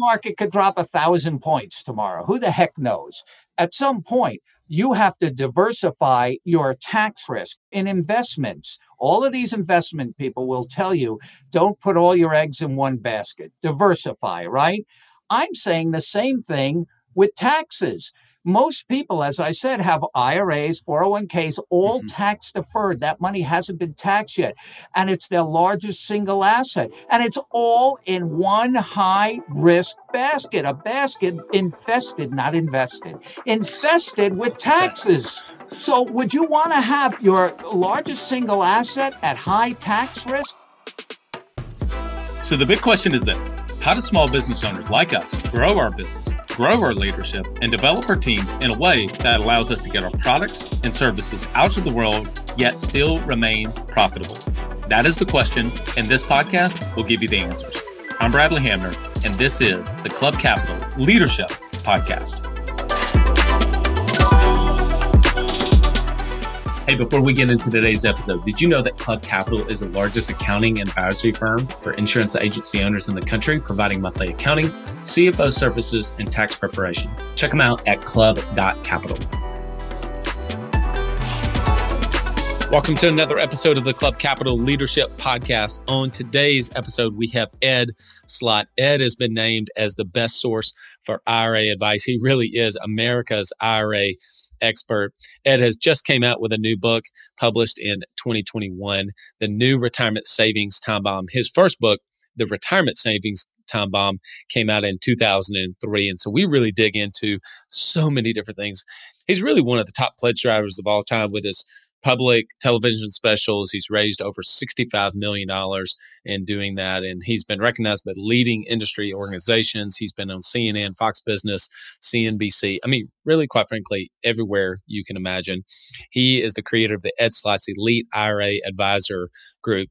market could drop a thousand points tomorrow. Who the heck knows? At some point, you have to diversify your tax risk in investments. All of these investment people will tell you don't put all your eggs in one basket, diversify, right? I'm saying the same thing with taxes. Most people, as I said, have IRAs, 401ks, all mm-hmm. tax deferred. That money hasn't been taxed yet. And it's their largest single asset. And it's all in one high risk basket, a basket infested, not invested, infested with taxes. So, would you want to have your largest single asset at high tax risk? So, the big question is this How do small business owners like us grow our business? grow our leadership, and develop our teams in a way that allows us to get our products and services out to the world, yet still remain profitable? That is the question, and this podcast will give you the answers. I'm Bradley Hamner, and this is the Club Capital Leadership Podcast. Hey, before we get into today's episode, did you know that Club Capital is the largest accounting and advisory firm for insurance agency owners in the country, providing monthly accounting, CFO services, and tax preparation? Check them out at club.capital. Welcome to another episode of the Club Capital Leadership Podcast. On today's episode, we have Ed Slott. Ed has been named as the best source for IRA advice. He really is America's IRA expert. Ed has just came out with a new book published in 2021, The New Retirement Savings Time Bomb. His first book, The Retirement Savings Time Bomb, came out in 2003. And so we really dig into so many different things. He's really one of the top pledge drivers of all time with his public television specials. He's raised over $65 million in doing that. And he's been recognized by leading industry organizations. He's been on CNN, Fox Business, CNBC. I mean, really, quite frankly, everywhere you can imagine. He is the creator of the Ed Slott's Elite IRA Advisor Group.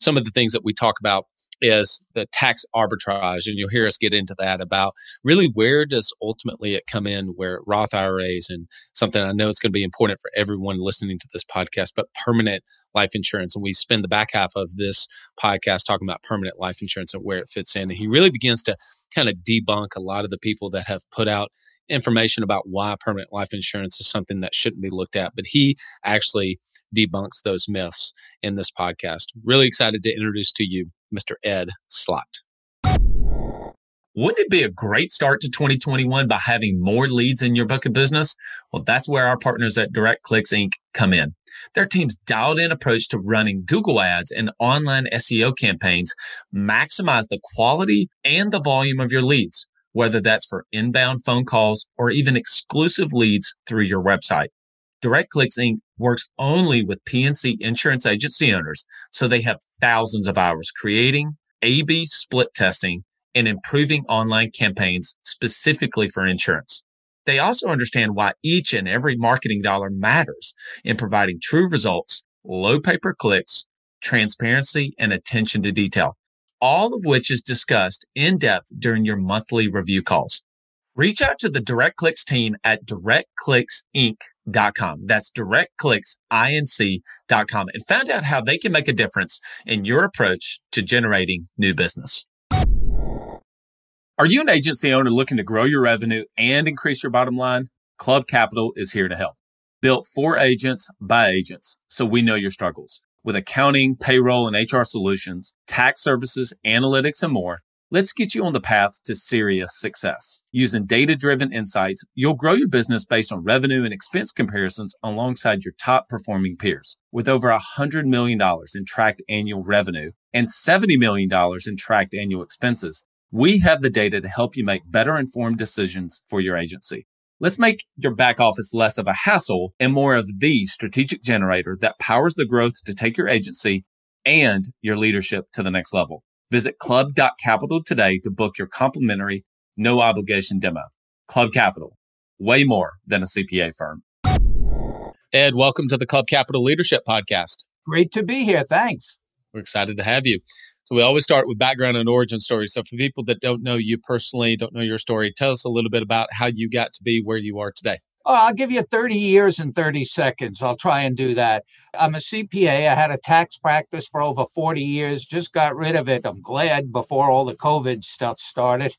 Some of the things that we talk about is the tax arbitrage. And you'll hear us get into that about really where does ultimately it come in where Roth IRAs and something I know it's going to be important for everyone listening to this podcast, but permanent life insurance. And we spend the back half of this podcast talking about permanent life insurance and where it fits in. And he really begins to kind of debunk a lot of the people that have put out information about why permanent life insurance is something that shouldn't be looked at. But he actually debunks those myths in this podcast. Really excited to introduce to you Mr. Ed Slott. Wouldn't it be a great start to 2021 by having more leads in your book of business? Well, that's where our partners at Direct Clicks Inc. come in. Their team's dialed in approach to running Google ads and online SEO campaigns maximize the quality and the volume of your leads, whether that's for inbound phone calls or even exclusive leads through your website. Direct Clicks Inc. works only with P&C insurance agency owners, so they have thousands of hours creating, A-B split testing, and improving online campaigns specifically for insurance. They also understand why each and every marketing dollar matters in providing true results, low pay per clicks, transparency, and attention to detail, all of which is discussed in depth during your monthly review calls. Reach out to the DirectClicks team at directclicksinc.com. That's directclicksinc.com and find out how they can make a difference in your approach to generating new business. Are you an agency owner looking to grow your revenue and increase your bottom line? Club Capital is here to help. Built for agents by agents, so we know your struggles. With accounting, payroll, and HR solutions, tax services, analytics, and more, Let's get you on the path to serious success. Using data driven insights, you'll grow your business based on revenue and expense comparisons alongside your top performing peers. With over $100 million in tracked annual revenue and $70 million in tracked annual expenses, we have the data to help you make better informed decisions for your agency. Let's make your back office less of a hassle and more of the strategic generator that powers the growth to take your agency and your leadership to the next level. Visit club.capital today to book your complimentary, no obligation demo. Club Capital, way more than a CPA firm. Ed, welcome to the Club Capital Leadership Podcast. Great to be here. Thanks. We're excited to have you. So, we always start with background and origin stories. So, for people that don't know you personally, don't know your story, tell us a little bit about how you got to be where you are today. Oh, I'll give you 30 years in 30 seconds. I'll try and do that. I'm a CPA. I had a tax practice for over 40 years, just got rid of it. I'm glad before all the COVID stuff started.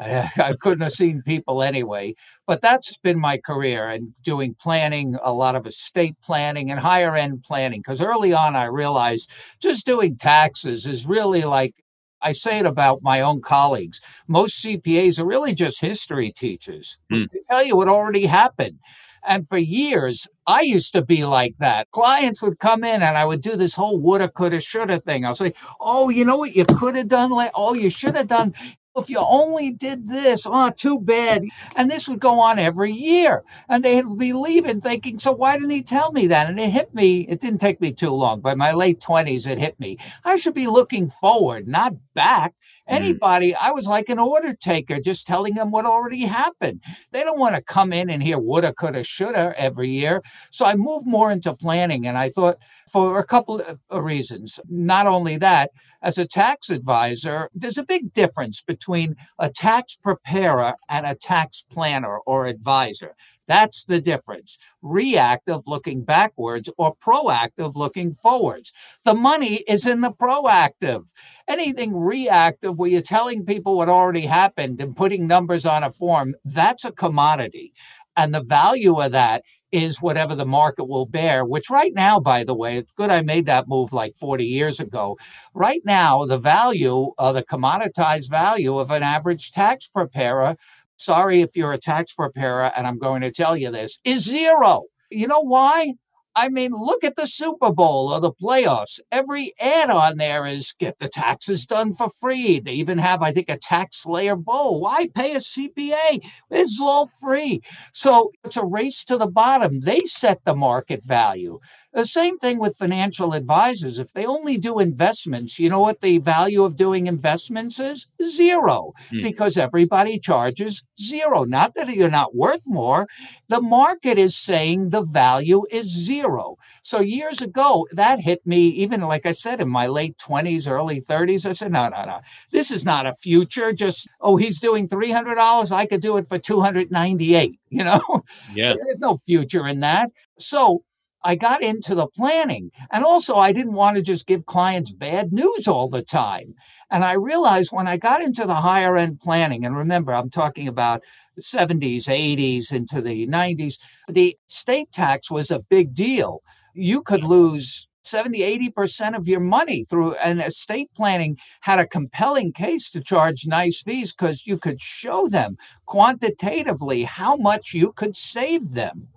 I, I couldn't have seen people anyway. But that's been my career and doing planning, a lot of estate planning and higher end planning. Because early on, I realized just doing taxes is really like I say it about my own colleagues. Most CPAs are really just history teachers. Mm. They tell you what already happened. And for years, I used to be like that. Clients would come in and I would do this whole woulda, coulda, shoulda thing. I'll say, Oh, you know what you could have done? Like, oh, you should have done. If you only did this, oh, too bad. And this would go on every year. And they'd be leaving thinking, so why didn't he tell me that? And it hit me. It didn't take me too long. By my late 20s, it hit me. I should be looking forward, not back. Mm. Anybody, I was like an order taker, just telling them what already happened. They don't want to come in and hear woulda, coulda, shoulda every year. So I moved more into planning. And I thought, for a couple of reasons. Not only that, as a tax advisor, there's a big difference between a tax preparer and a tax planner or advisor. That's the difference. Reactive looking backwards or proactive looking forwards. The money is in the proactive anything reactive where you're telling people what already happened and putting numbers on a form, that's a commodity. And the value of that is whatever the market will bear, which right now, by the way, it's good I made that move like 40 years ago. Right now, the value, of the commoditized value of an average tax preparer, sorry if you're a tax preparer and I'm going to tell you this, is zero. You know why? I mean, look at the Super Bowl or the playoffs. Every ad on there is get the taxes done for free. They even have, I think, a TaxSlayer Bowl. Why pay a CPA? It's all free. So it's a race to the bottom. They set the market value. The same thing with financial advisors. If they only do investments, you know what the value of doing investments is? Zero, mm. because everybody charges zero. Not that you're not worth more. The market is saying the value is zero. So years ago, that hit me, even like I said, in my late 20s, early 30s. I said, no, no, no. This is not a future. Just, oh, he's doing $300. I could do it for 298 you know yeah there's no future in that so I got into the planning. And also, I didn't want to just give clients bad news all the time. And I realized when I got into the higher end planning, and remember, I'm talking about the 70s, 80s, into the 90s, the state tax was a big deal. You could lose 70, 80% of your money through and estate planning had a compelling case to charge nice fees because you could show them quantitatively how much you could save them.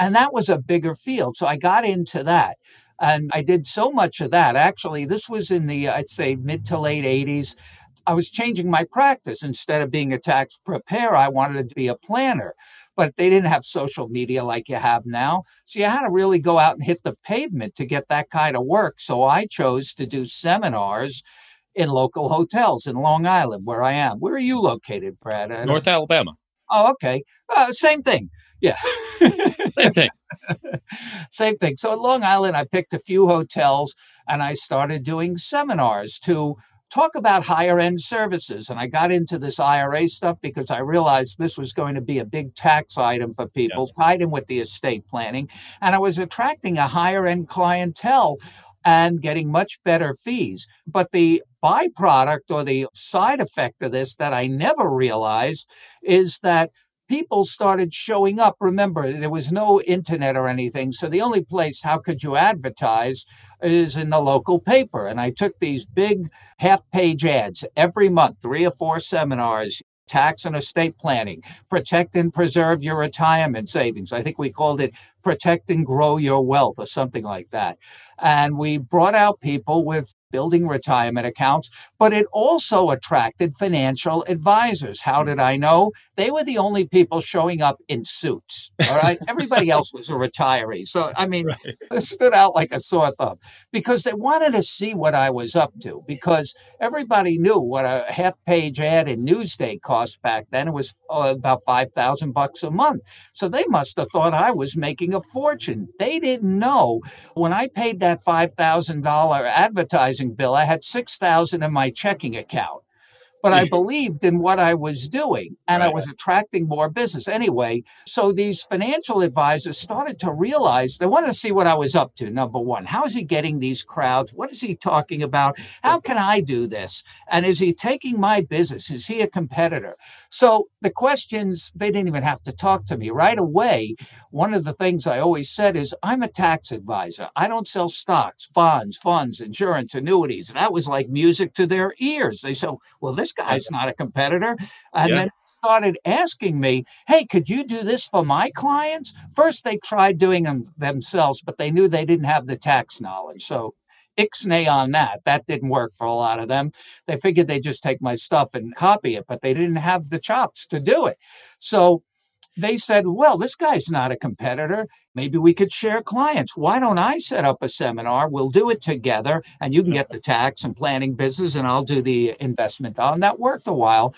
And that was a bigger field. So I got into that. And I did so much of that. Actually, this was in the, I'd say, mid to late 80s. I was changing my practice. Instead of being a tax preparer, I wanted to be a planner. But they didn't have social media like you have now. So you had to really go out and hit the pavement to get that kind of work. So I chose to do seminars in local hotels in Long Island, where I am. Where are you located, Brad? North Alabama. Oh, okay. Uh, same thing. Yeah. Same thing. Same thing. So at Long Island, I picked a few hotels and I started doing seminars to talk about higher end services. And I got into this IRA stuff because I realized this was going to be a big tax item for people, yeah. tied in with the estate planning. And I was attracting a higher end clientele and getting much better fees. But the byproduct or the side effect of this that I never realized is that people started showing up. Remember, there was no internet or anything. So the only place, how could you advertise, is in the local paper. And I took these big half page ads every month, three or four seminars. Tax and estate planning, protect and preserve your retirement savings. I think we called it protect and grow your wealth or something like that. And we brought out people with building retirement accounts, but it also attracted financial advisors. How did I know? They were the only people showing up in suits. All right. Everybody else was a retiree. So, I mean, right. it stood out like a sore thumb because they wanted to see what I was up to because everybody knew what a half page ad in Newsday cost back then. It was uh, about 5,000 bucks a month. So they must have thought I was making a fortune. They didn't know when I paid that $5,000 advertising bill, I had 6,000 in my checking account. But I believed in what I was doing and right. I was attracting more business anyway. So these financial advisors started to realize they wanted to see what I was up to. Number one, how is he getting these crowds? What is he talking about? How can I do this? And is he taking my business? Is he a competitor? So the questions, they didn't even have to talk to me right away. One of the things I always said is I'm a tax advisor. I don't sell stocks, bonds, funds, insurance, annuities. And that was like music to their ears. They said, well, this guy's not a competitor. And yeah. then started asking me, hey, could you do this for my clients? First, they tried doing them themselves, but they knew they didn't have the tax knowledge. So ixnay on that. That didn't work for a lot of them. They figured they'd just take my stuff and copy it, but they didn't have the chops to do it. So they said, well, this guy's not a competitor. Maybe we could share clients. Why don't I set up a seminar? We'll do it together and you can get the tax and planning business and I'll do the investment. Oh, and that worked a while.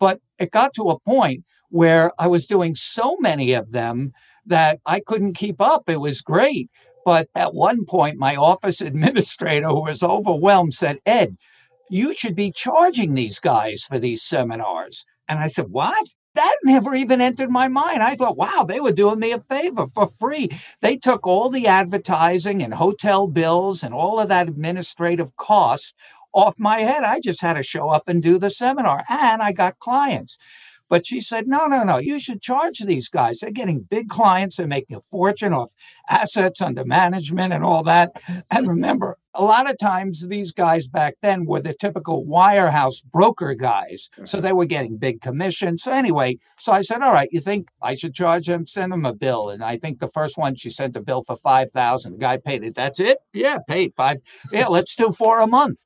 But it got to a point where I was doing so many of them that I couldn't keep up. It was great. But at one point, my office administrator, who was overwhelmed, said, Ed, you should be charging these guys for these seminars. And I said, What? That never even entered my mind. I thought, wow, they were doing me a favor for free. They took all the advertising and hotel bills and all of that administrative cost off my head. I just had to show up and do the seminar, and I got clients. But she said, no, no, no, you should charge these guys. They're getting big clients and making a fortune off assets under management and all that. And remember, a lot of times these guys back then were the typical wirehouse broker guys. So mm-hmm. they were getting big commissions. So anyway, so I said, all right, you think I should charge them, send them a bill. And I think the first one she sent a bill for 5,000. The guy paid it. That's it? Yeah, paid five. Yeah, let's do four a month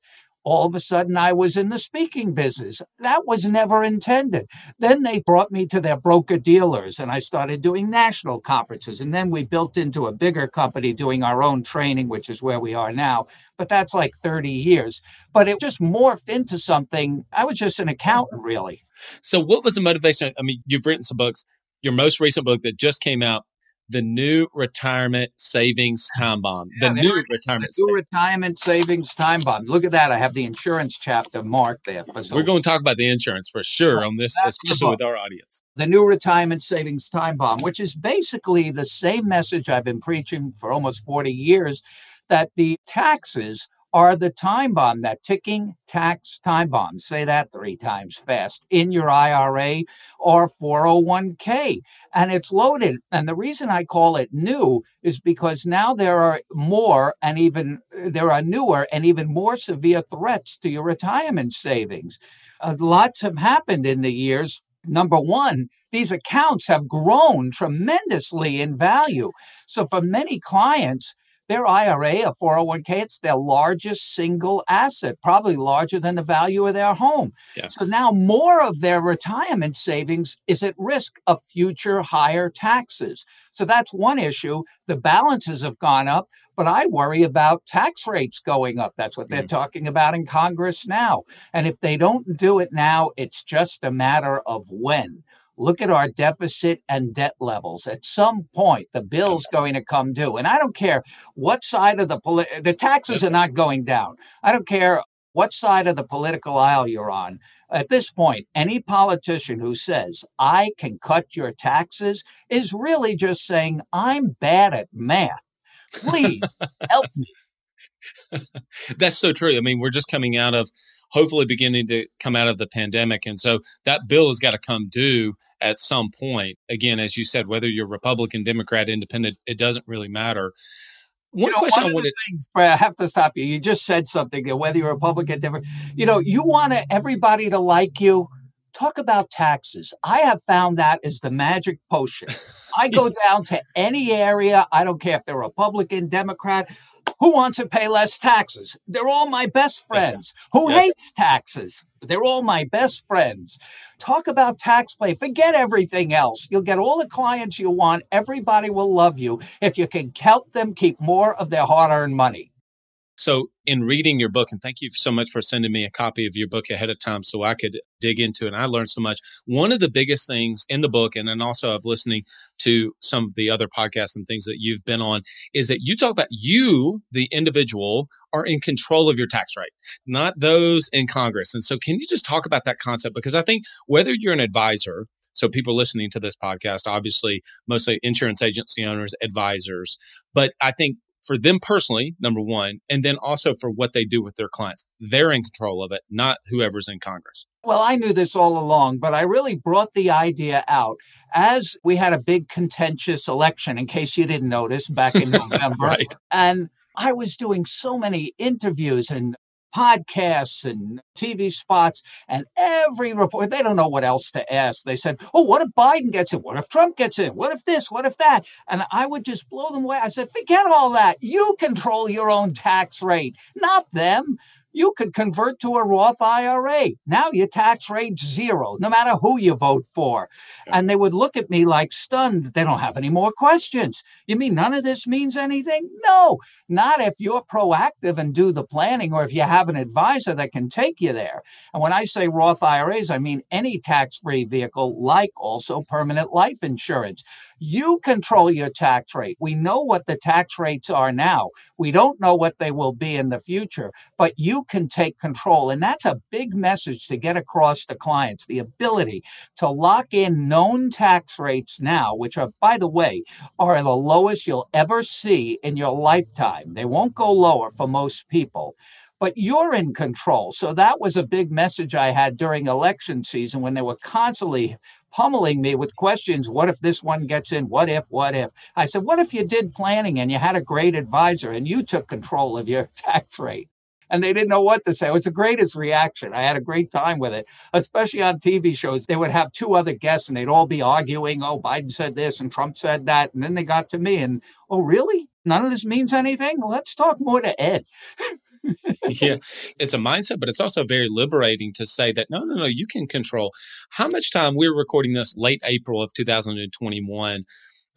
all of a sudden I was in the speaking business. That was never intended. Then they brought me to their broker dealers and I started doing national conferences. And then we built into a bigger company doing our own training, which is where we are now. But that's like 30 years. But it just morphed into something. I was just an accountant, really. So, what was the motivation? I mean, you've written some books. Your most recent book that just came out the new retirement savings time bomb. The yeah, new retirement the new retirement savings time bomb. Look at that. I have the insurance chapter marked there. We're going to talk about the insurance for sure on this, especially with our audience. The new retirement savings time bomb, which is basically the same message I've been preaching for almost 40 years that the taxes are the time bomb, that ticking tax time bomb. Say that three times fast in your IRA or 401k. And it's loaded. And the reason I call it new is because now there are more and even there are newer and even more severe threats to your retirement savings. Uh, lots have happened in the years. Number one, these accounts have grown tremendously in value. So for many clients, their IRA, a 401k, it's their largest single asset, probably larger than the value of their home. Yeah. So now more of their retirement savings is at risk of future higher taxes. So that's one issue. The balances have gone up, but I worry about tax rates going up. That's what they're mm. talking about in Congress now. And if they don't do it now, it's just a matter of when look at our deficit and debt levels. At some point, the bill's going to come due. And I don't care what side of the poli- the taxes are not going down. I don't care what side of the political aisle you're on. At this point, any politician who says, I can cut your taxes is really just saying, I'm bad at math. Please help me. That's so true. I mean, we're just coming out of hopefully beginning to come out of the pandemic. And so that bill has got to come due at some point. Again, as you said, whether you're Republican, Democrat, Independent, it doesn't really matter. One you know, question one I wanted. Things, I have to stop you. You just said something that whether you're Republican, Democrat, you know, you want everybody to like you. Talk about taxes. I have found that is the magic potion. I go down to any area. I don't care if they're Republican, Democrat who wants to pay less taxes? They're all my best friends. Who yes. hates taxes? They're all my best friends. Talk about tax play. Forget everything else. You'll get all the clients you want. Everybody will love you if you can help them keep more of their hard earned money. So, in reading your book, and thank you so much for sending me a copy of your book ahead of time so I could dig into it. And I learned so much. One of the biggest things in the book, and then also of listening to some of the other podcasts and things that you've been on, is that you talk about you, the individual, are in control of your tax rate, not those in Congress. And so, can you just talk about that concept? Because I think whether you're an advisor, so people listening to this podcast, obviously, mostly insurance agency owners, advisors, but I think for them personally, number one, and then also for what they do with their clients. They're in control of it, not whoever's in Congress. Well, I knew this all along, but I really brought the idea out as we had a big contentious election, in case you didn't notice, back in November. right. And I was doing so many interviews and podcasts and TV spots, and every report, they don't know what else to ask. They said, Oh, what if Biden gets in? What if Trump gets in? What if this? What if that? And I would just blow them away. I said, Forget all that. You control your own tax rate, not them you could convert to a Roth IRA. Now your tax rate's zero, no matter who you vote for. And they would look at me like stunned. They don't have any more questions. You mean none of this means anything? No, not if you're proactive and do the planning or if you have an advisor that can take you there. And when I say Roth IRAs, I mean any tax free vehicle, like also permanent life insurance. You control your tax rate. We know what the tax rates are now. We don't know what they will be in the future, but you can take control. And that's a big message to get across to clients the ability to lock in known tax rates now, which are, by the way, are the lowest you'll ever see in your lifetime. They won't go lower for most people but you're in control. So that was a big message I had during election season when they were constantly pummeling me with questions. What if this one gets in? What if, what if? I said, what if you did planning and you had a great advisor and you took control of your tax rate? And they didn't know what to say. It was the greatest reaction. I had a great time with it, especially on TV shows. They would have two other guests and they'd all be arguing. Oh, Biden said this and Trump said that. And then they got to me and, oh, really? None of this means anything? Well, let's talk more to Ed. yeah, it's a mindset, but it's also very liberating to say that no, no, no, you can control how much time we're recording this late April of 2021.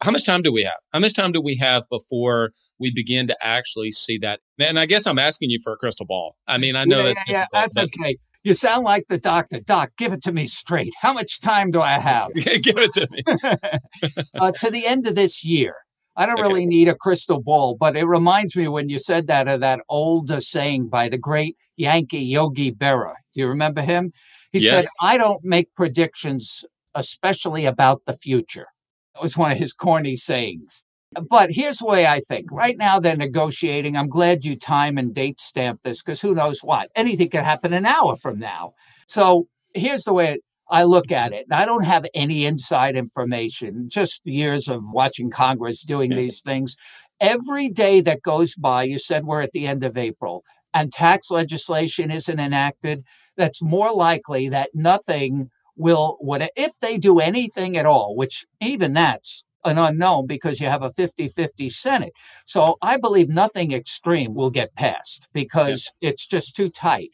How much time do we have? How much time do we have before we begin to actually see that? And I guess I'm asking you for a crystal ball. I mean, I know yeah, that's yeah, that's but... okay. You sound like the doctor. Doc, give it to me straight. How much time do I have? give it to me. uh, to the end of this year. I don't okay. really need a crystal ball, but it reminds me when you said that of that old uh, saying by the great Yankee Yogi Berra. Do you remember him? He yes. said, I don't make predictions, especially about the future. That was one of his corny sayings. But here's the way I think. Right now, they're negotiating. I'm glad you time and date stamp this because who knows what? Anything could happen an hour from now. So here's the way I look at it. I don't have any inside information, just years of watching Congress doing these things. Every day that goes by, you said we're at the end of April, and tax legislation isn't enacted, that's more likely that nothing will, what if they do anything at all, which even that's an unknown because you have a 50 50 Senate. So I believe nothing extreme will get passed because yeah. it's just too tight.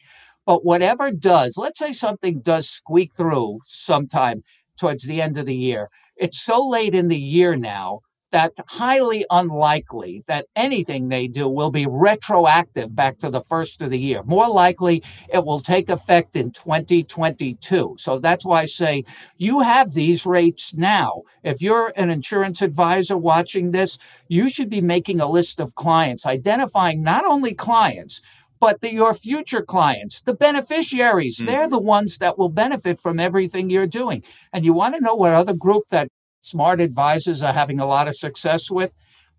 But whatever does, let's say something does squeak through sometime towards the end of the year, it's so late in the year now that highly unlikely that anything they do will be retroactive back to the first of the year. More likely, it will take effect in 2022. So that's why I say you have these rates now. If you're an insurance advisor watching this, you should be making a list of clients, identifying not only clients, but the, your future clients, the beneficiaries, mm-hmm. they're the ones that will benefit from everything you're doing. And you want to know what other group that smart advisors are having a lot of success with?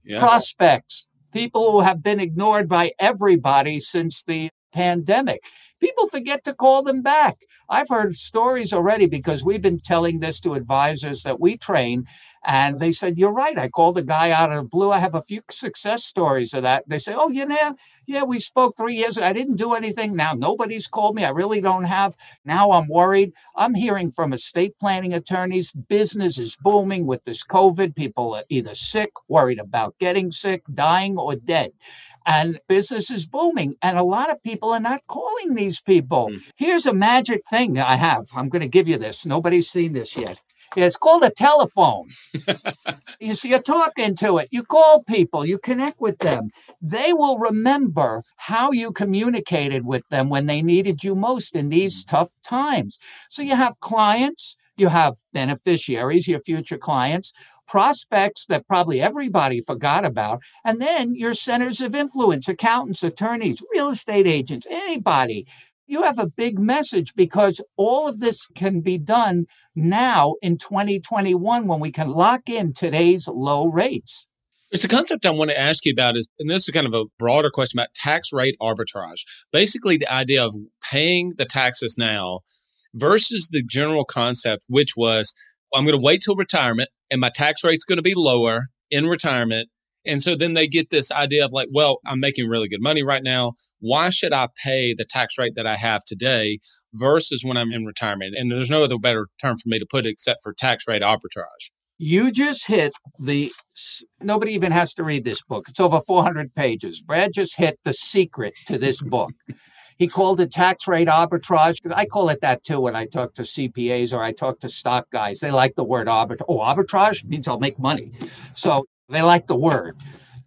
Yeah. Prospects, people who have been ignored by everybody since the pandemic. People forget to call them back. I've heard stories already because we've been telling this to advisors that we train and they said, You're right. I called the guy out of the blue. I have a few success stories of that. They say, Oh, you know, yeah, we spoke three years ago. I didn't do anything. Now nobody's called me. I really don't have. Now I'm worried. I'm hearing from estate planning attorneys business is booming with this COVID. People are either sick, worried about getting sick, dying, or dead and business is booming. And a lot of people are not calling these people. Mm. Here's a magic thing I have. I'm going to give you this. Nobody's seen this yet. It's called a telephone. you see, you're talking to it. You call people, you connect with them. They will remember how you communicated with them when they needed you most in these mm. tough times. So you have clients, you have beneficiaries, your future clients, prospects that probably everybody forgot about, and then your centers of influence, accountants, attorneys, real estate agents, anybody you have a big message because all of this can be done now in 2021 when we can lock in today's low rates. It's a concept I want to ask you about is, and this is kind of a broader question about tax rate arbitrage. Basically, the idea of paying the taxes now versus the general concept, which was I'm going to wait till retirement and my tax rate's going to be lower in retirement and so then they get this idea of like, well, I'm making really good money right now. Why should I pay the tax rate that I have today versus when I'm in retirement? And there's no other better term for me to put it except for tax rate arbitrage. You just hit the, nobody even has to read this book. It's over 400 pages. Brad just hit the secret to this book. He called it tax rate arbitrage. I call it that too when I talk to CPAs or I talk to stock guys. They like the word arbitrage. Oh, arbitrage means I'll make money. So they like the word,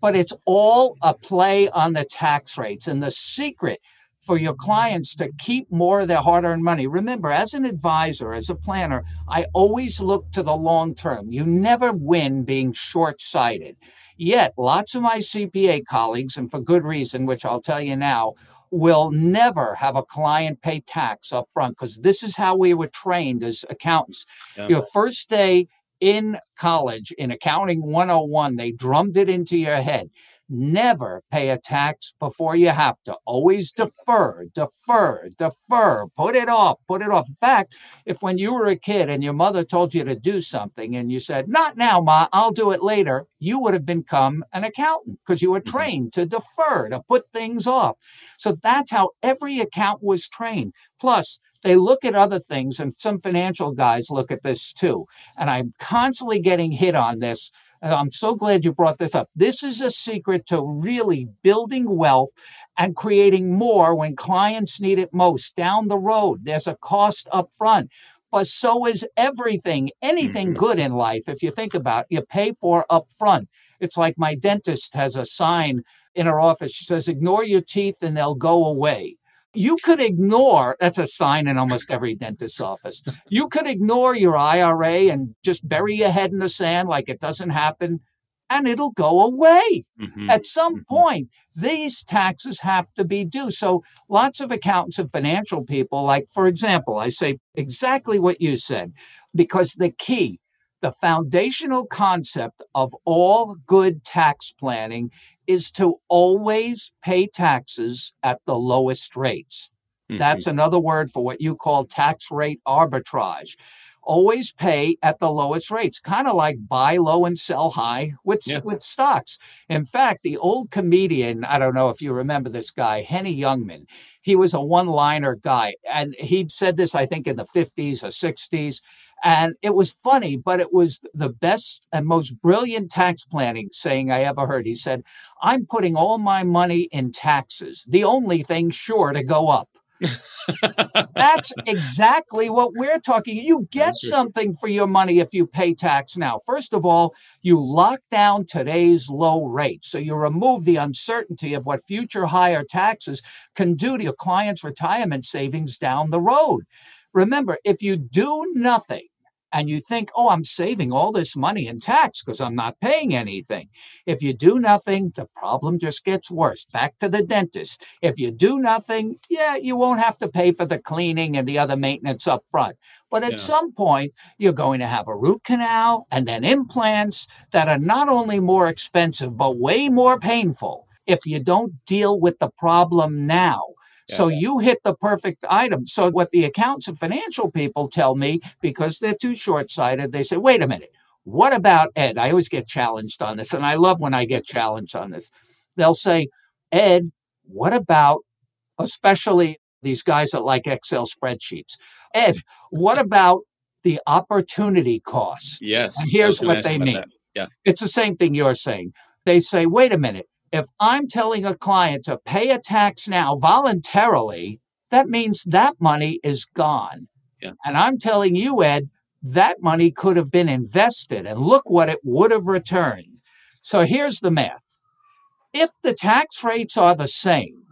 but it's all a play on the tax rates. And the secret for your clients to keep more of their hard earned money. Remember, as an advisor, as a planner, I always look to the long term. You never win being short sighted. Yet, lots of my CPA colleagues, and for good reason, which I'll tell you now, will never have a client pay tax up front because this is how we were trained as accountants. Yeah. Your first day in college in accounting 101 they drummed it into your head. Never pay a tax before you have to. Always defer defer defer. Put it off put it off. In fact if when you were a kid and your mother told you to do something and you said not now ma i'll do it later you would have become an accountant because you were mm-hmm. trained to defer to put things off. So that's how every account was trained. Plus they look at other things, and some financial guys look at this too. And I'm constantly getting hit on this. And I'm so glad you brought this up. This is a secret to really building wealth and creating more when clients need it most down the road. There's a cost up front but so is everything, anything mm-hmm. good in life. If you think about it, you pay for up front. It's like my dentist has a sign in her office. She says, ignore your teeth and they'll go away you could ignore that's a sign in almost every dentist's office. You could ignore your IRA and just bury your head in the sand like it doesn't happen and it'll go away. Mm-hmm. At some mm-hmm. point, these taxes have to be due. So lots of accountants and financial people, like for example, I say exactly what you said, because the key, the foundational concept of all good tax planning is to always pay taxes at the lowest rates. Mm-hmm. That's another word for what you call tax rate arbitrage. Always pay at the lowest rates, kind of like buy low and sell high with, yeah. with stocks. In fact, the old comedian, I don't know if you remember this guy, Henny Youngman, he was a one liner guy. And he said this, I think, in the 50s or 60s. And it was funny, but it was the best and most brilliant tax planning saying I ever heard. He said, I'm putting all my money in taxes, the only thing sure to go up. That's exactly what we're talking. You get something for your money if you pay tax now. First of all, you lock down today's low rate. So you remove the uncertainty of what future higher taxes can do to your client's retirement savings down the road. Remember, if you do nothing, and you think, oh, I'm saving all this money in tax because I'm not paying anything. If you do nothing, the problem just gets worse. Back to the dentist. If you do nothing, yeah, you won't have to pay for the cleaning and the other maintenance up front. But at yeah. some point, you're going to have a root canal and then implants that are not only more expensive, but way more painful if you don't deal with the problem now. So you hit the perfect item. So what the accounts and financial people tell me, because they're too short-sighted, they say, wait a minute, what about Ed? I always get challenged on this, and I love when I get challenged on this. They'll say, Ed, what about especially these guys that like Excel spreadsheets? Ed, what about the opportunity cost? Yes. And here's what they mean. That. Yeah. It's the same thing you're saying. They say, wait a minute, if I'm telling a client to pay a tax now voluntarily, that means that money is gone. Yeah. And I'm telling you, Ed, that money could have been invested and look what it would have returned. So here's the math. If the tax rates are the same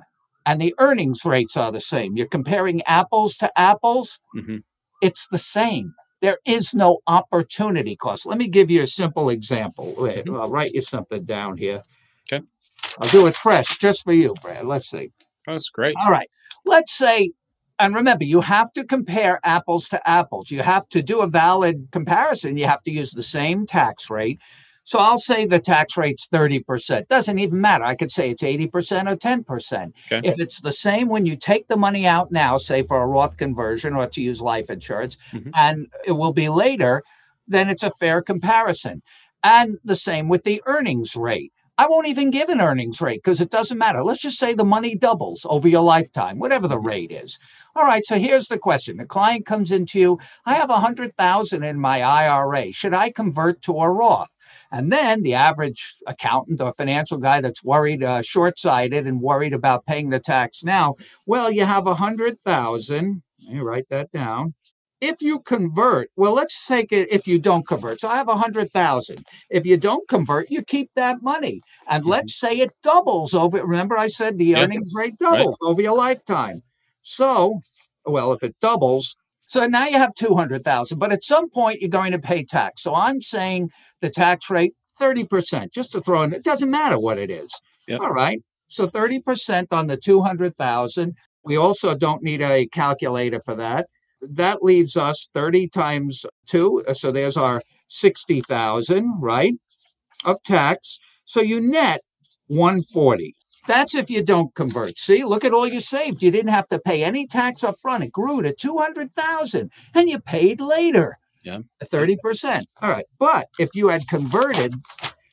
and the earnings rates are the same, you're comparing apples to apples, mm-hmm. it's the same. There is no opportunity cost. Let me give you a simple example. Wait, mm-hmm. I'll write you something down here. I'll do it fresh just for you, Brad. Let's see. That's great. All right. Let's say and remember, you have to compare apples to apples. You have to do a valid comparison. You have to use the same tax rate. So I'll say the tax rate's 30%. Doesn't even matter. I could say it's 80% or 10%. Okay. If it's the same when you take the money out now, say for a Roth conversion or to use life insurance, mm-hmm. and it will be later, then it's a fair comparison. And the same with the earnings rate. I won't even give an earnings rate because it doesn't matter. Let's just say the money doubles over your lifetime, whatever the rate is. All right, so here's the question. The client comes into you, I have a 100,000 in my IRA. Should I convert to a Roth? And then the average accountant or financial guy that's worried, uh, short-sighted, and worried about paying the tax now. Well, you have a hundred thousand. You write that down if you convert, well, let's take it if you don't convert. So I have a hundred thousand. If you don't convert, you keep that money. And mm-hmm. let's say it doubles over. Remember, I said the yeah. earnings rate doubles right. over your lifetime. So, well, if it doubles, so now you have two hundred thousand. But at some point, you're going to pay tax. So I'm saying the tax rate thirty percent, just to throw in. It doesn't matter what it is. Yep. All right. So thirty percent on the two hundred thousand. We also don't need a calculator for that that leaves us 30 times 2 uh, so there's our 60,000 right of tax. So you net 140 that's if you don't convert. See look at all you saved. You didn't have to pay any tax up front it grew to 200,000 and you paid later. Yeah. 30% all right. But if you had converted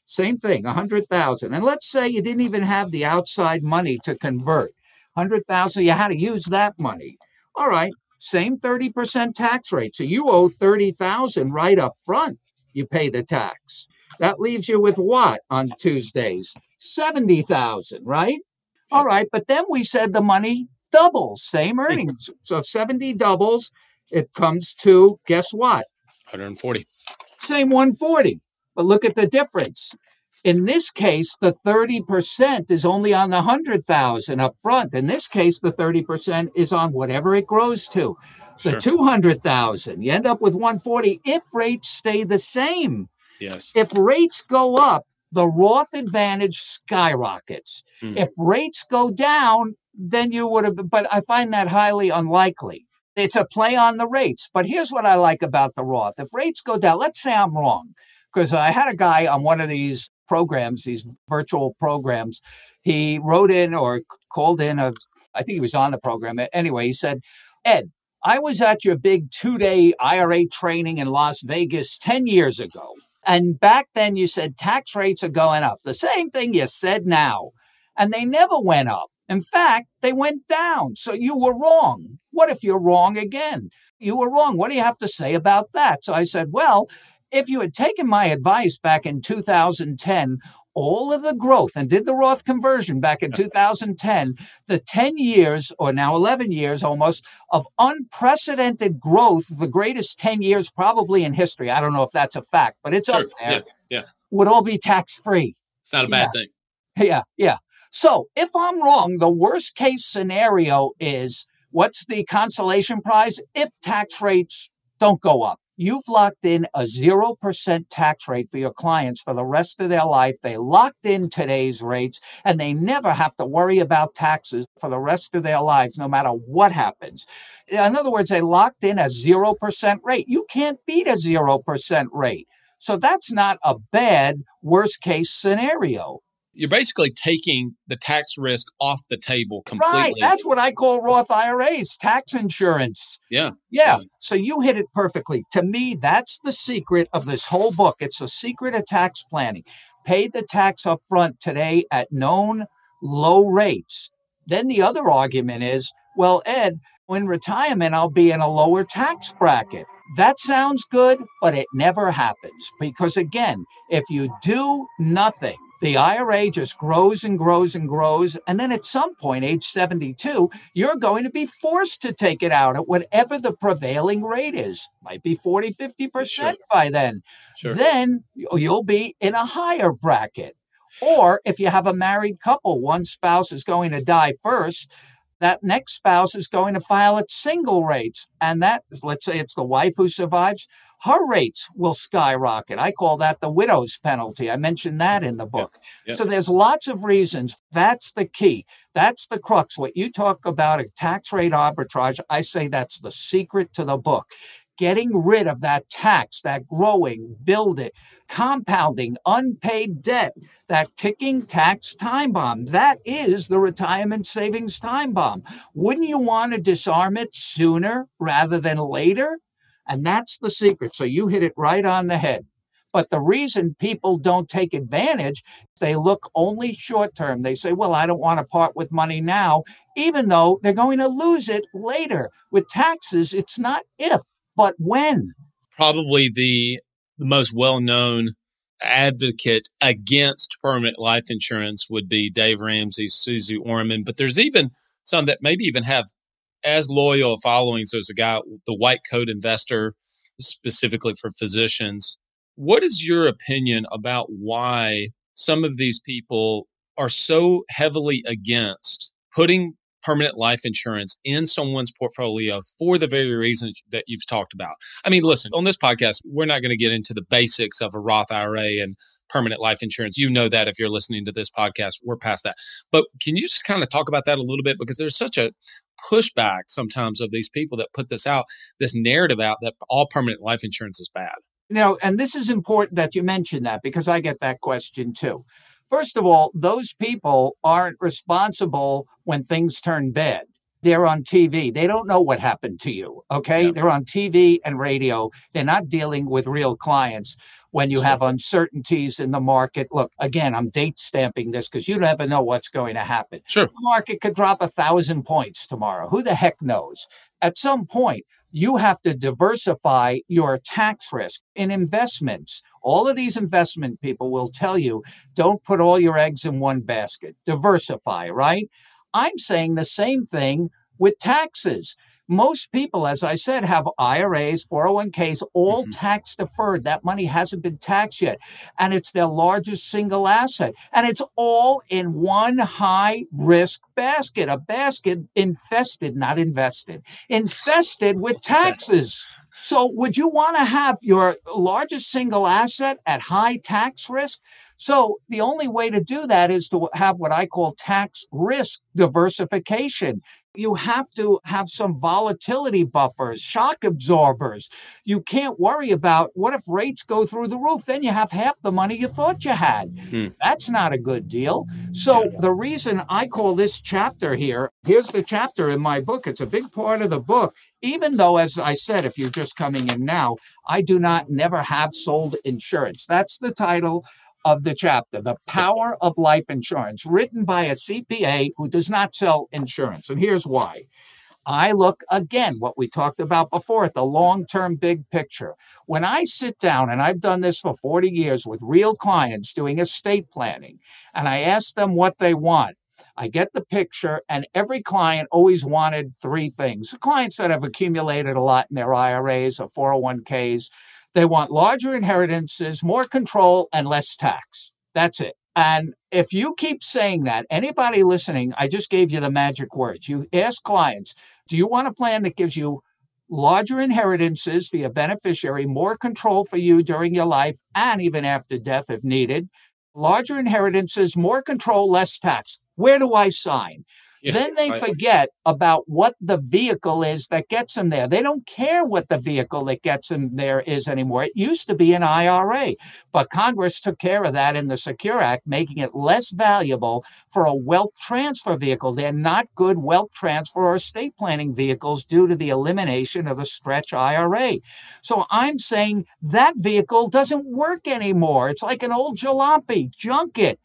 same thing 100,000 and let's say you didn't even have the outside money to convert. 100,000 you had to use that money. All right same 30% tax rate. So you owe 30,000 right up front. You pay the tax. That leaves you with what on Tuesdays? 70,000, right? All right, but then we said the money doubles, same earnings. So 70 doubles, it comes to guess what? 140. Same 140. But look at the difference. In this case, the 30% is only on the 100,000 up front. In this case, the 30% is on whatever it grows to. So sure. 200,000, you end up with 140 if rates stay the same. Yes. If rates go up, the Roth advantage skyrockets. Mm. If rates go down, then you would have, but I find that highly unlikely. It's a play on the rates. But here's what I like about the Roth. If rates go down, let's say I'm wrong, because I had a guy on one of these programs, these virtual programs. He wrote in or called in a, I think he was on the program. Anyway, he said, Ed, I was at your big two day IRA training in Las Vegas 10 years ago. And back then you said tax rates are going up. The same thing you said now. And they never went up. In fact, they went down. So you were wrong. What if you're wrong again? You were wrong. What do you have to say about that? So I said, well, if you had taken my advice back in 2010, all of the growth and did the Roth conversion back in 2010, the 10 years or now 11 years almost of unprecedented growth, the greatest 10 years probably in history. I don't know if that's a fact, but it's sure. up there. Yeah. yeah. Would all be tax free. It's not a bad yeah. thing. Yeah. Yeah. So if I'm wrong, the worst case scenario is what's the consolation prize if tax rates don't go up? You've locked in a 0% tax rate for your clients for the rest of their life. They locked in today's rates and they never have to worry about taxes for the rest of their lives, no matter what happens. In other words, they locked in a 0% rate. You can't beat a 0% rate. So that's not a bad worst case scenario you're basically taking the tax risk off the table completely. Right. That's what I call Roth IRAs, tax insurance. Yeah. Yeah. So you hit it perfectly. To me, that's the secret of this whole book. It's the secret of tax planning. Pay the tax up front today at known low rates. Then the other argument is, well, Ed, in retirement, I'll be in a lower tax bracket. That sounds good, but it never happens because, again, if you do nothing, the IRA just grows and grows and grows. And then at some point, age 72, you're going to be forced to take it out at whatever the prevailing rate is. Might be 40, 50% sure. by then. Sure. Then you'll be in a higher bracket. Or if you have a married couple, one spouse is going to die first, that next spouse is going to file at single rates. And that, let's say it's the wife who survives, her rates will skyrocket. I call that the widow's penalty. I mentioned that in the book. Yep. Yep. So there's lots of reasons. That's the key. That's the crux. What you talk about a tax rate arbitrage, I say that's the secret to the book getting rid of that tax, that growing, building, compounding, unpaid debt, that ticking tax time bomb. That is the retirement savings time bomb. Wouldn't you want to disarm it sooner rather than later? And that's the secret. So you hit it right on the head. But the reason people don't take advantage, they look only short term. They say, well, I don't want to part with money now, even though they're going to lose it later. With taxes, it's not if, but when? Probably the, the most well known advocate against permanent life insurance would be Dave Ramsey, Suze Orman, but there's even some that maybe even have as loyal followings. There's a guy, the white coat investor, specifically for physicians. What is your opinion about why some of these people are so heavily against putting permanent life insurance in someone's portfolio for the very reason that you've talked about. I mean, listen, on this podcast, we're not going to get into the basics of a Roth IRA and permanent life insurance. You know that if you're listening to this podcast, we're past that. But can you just kind of talk about that a little bit? Because there's such a pushback sometimes of these people that put this out, this narrative out that all permanent life insurance is bad. Now, and this is important that you mention that because I get that question too. First of all, those people aren't responsible when things turn bad. They're on TV. They don't know what happened to you. Okay. They're on TV and radio. They're not dealing with real clients when you have uncertainties in the market. Look, again, I'm date stamping this because you never know what's going to happen. Sure. The market could drop a thousand points tomorrow. Who the heck knows? At some point, you have to diversify your tax risk in investments. All of these investment people will tell you don't put all your eggs in one basket, diversify, right? I'm saying the same thing with taxes. Most people, as I said, have IRAs, 401ks, all mm-hmm. tax deferred. That money hasn't been taxed yet. And it's their largest single asset. And it's all in one high risk basket, a basket infested, not invested, infested with taxes. So, would you want to have your largest single asset at high tax risk? So the only way to do that is to have what I call tax risk diversification. You have to have some volatility buffers, shock absorbers. You can't worry about what if rates go through the roof? Then you have half the money you thought you had. Hmm. That's not a good deal. So, the reason I call this chapter here here's the chapter in my book. It's a big part of the book. Even though, as I said, if you're just coming in now, I do not never have sold insurance. That's the title of the chapter, The Power of Life Insurance, written by a CPA who does not sell insurance. And here's why. I look again, what we talked about before, at the long term big picture. When I sit down, and I've done this for 40 years with real clients doing estate planning, and I ask them what they want, I get the picture, and every client always wanted three things. Clients that have accumulated a lot in their IRAs or 401ks, they want larger inheritances, more control, and less tax. That's it. And if you keep saying that, anybody listening, I just gave you the magic words. You ask clients, do you want a plan that gives you larger inheritances for your beneficiary, more control for you during your life and even after death if needed, larger inheritances, more control, less tax? Where do I sign? Yeah, then they forget about what the vehicle is that gets them there. They don't care what the vehicle that gets them there is anymore. It used to be an IRA, but Congress took care of that in the Secure Act, making it less valuable for a wealth transfer vehicle. They're not good wealth transfer or estate planning vehicles due to the elimination of the stretch IRA. So I'm saying that vehicle doesn't work anymore. It's like an old jalopy, junk it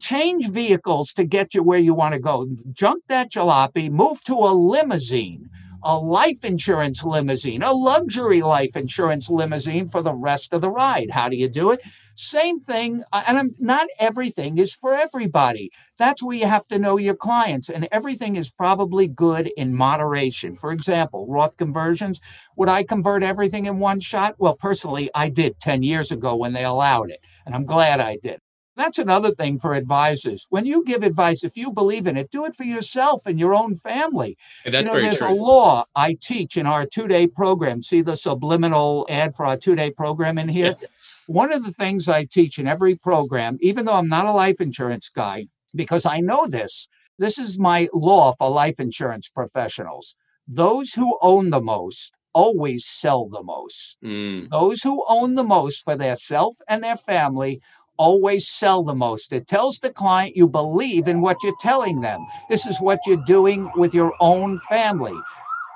change vehicles to get you where you want to go. Junk that jalopy, move to a limousine, a life insurance limousine, a luxury life insurance limousine for the rest of the ride. How do you do it? Same thing, uh, and I'm, not everything is for everybody. That's where you have to know your clients, and everything is probably good in moderation. For example, Roth conversions. Would I convert everything in one shot? Well, personally, I did 10 years ago when they allowed it, and I'm glad I did. That's another thing for advisors. When you give advice, if you believe in it, do it for yourself and your own family. And that's you know, very there's true. a law I teach in our two-day program. See the subliminal ad for our two-day program in here? Yes. One of the things I teach in every program, even though I'm not a life insurance guy, because I know this, this is my law for life insurance professionals. Those who own the most always sell the most. Mm, Those who own the most for their self and their family always sell the most. It tells the client you believe in what you're telling them. This is what you're doing with your own family.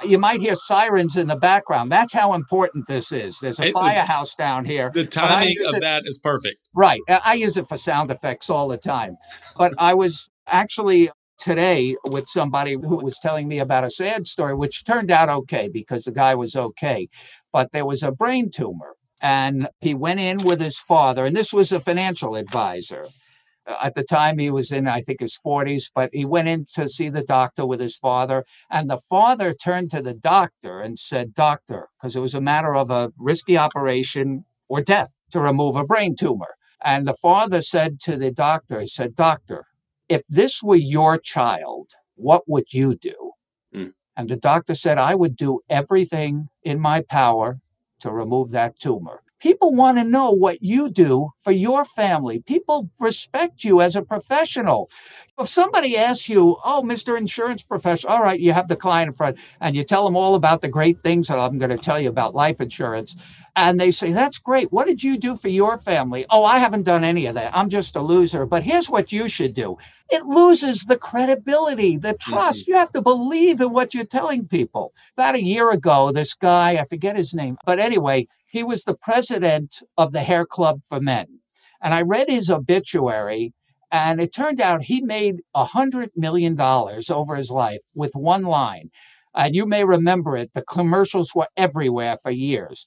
You might hear sirens in the background. That's how important this is. There's a It- firehouse down here. the timing of it- that is perfect. Right. I I use it for sound effects all the time. But I was actually today with somebody who was telling me about a sad story, which turned out okay because the guy was okay. But there was a brain tumor, and he went in with his father, and this was a financial advisor. Uh, At the time, he was in, I think, his 40s, but he went in to see the doctor with his father. And the father turned to the doctor and said, Doctor, because it was a matter of a risky operation or death to remove a brain tumor. And the father said to the doctor, he said, Doctor, if this were your child, what would you do? Mm. And the doctor said, I would do everything in my power to remove that tumor. People want to know what you do for your family. People respect you as a professional. If somebody asks you, Oh, Mr. Insurance Professional, all right, you have the client in front, and you tell them all about the great things that I'm going to tell you about life insurance. And they say, That's great. What did you do for your family? Oh, I haven't done any of that. I'm just a loser. But here's what you should do it loses the credibility, the trust. Mm-hmm. You have to believe in what you're telling people. About a year ago, this guy, I forget his name, but anyway, he was the president of the Hair Club for Men. And I read his obituary, and it turned out he made a $100 million over his life with one line. And you may remember it, the commercials were everywhere for years.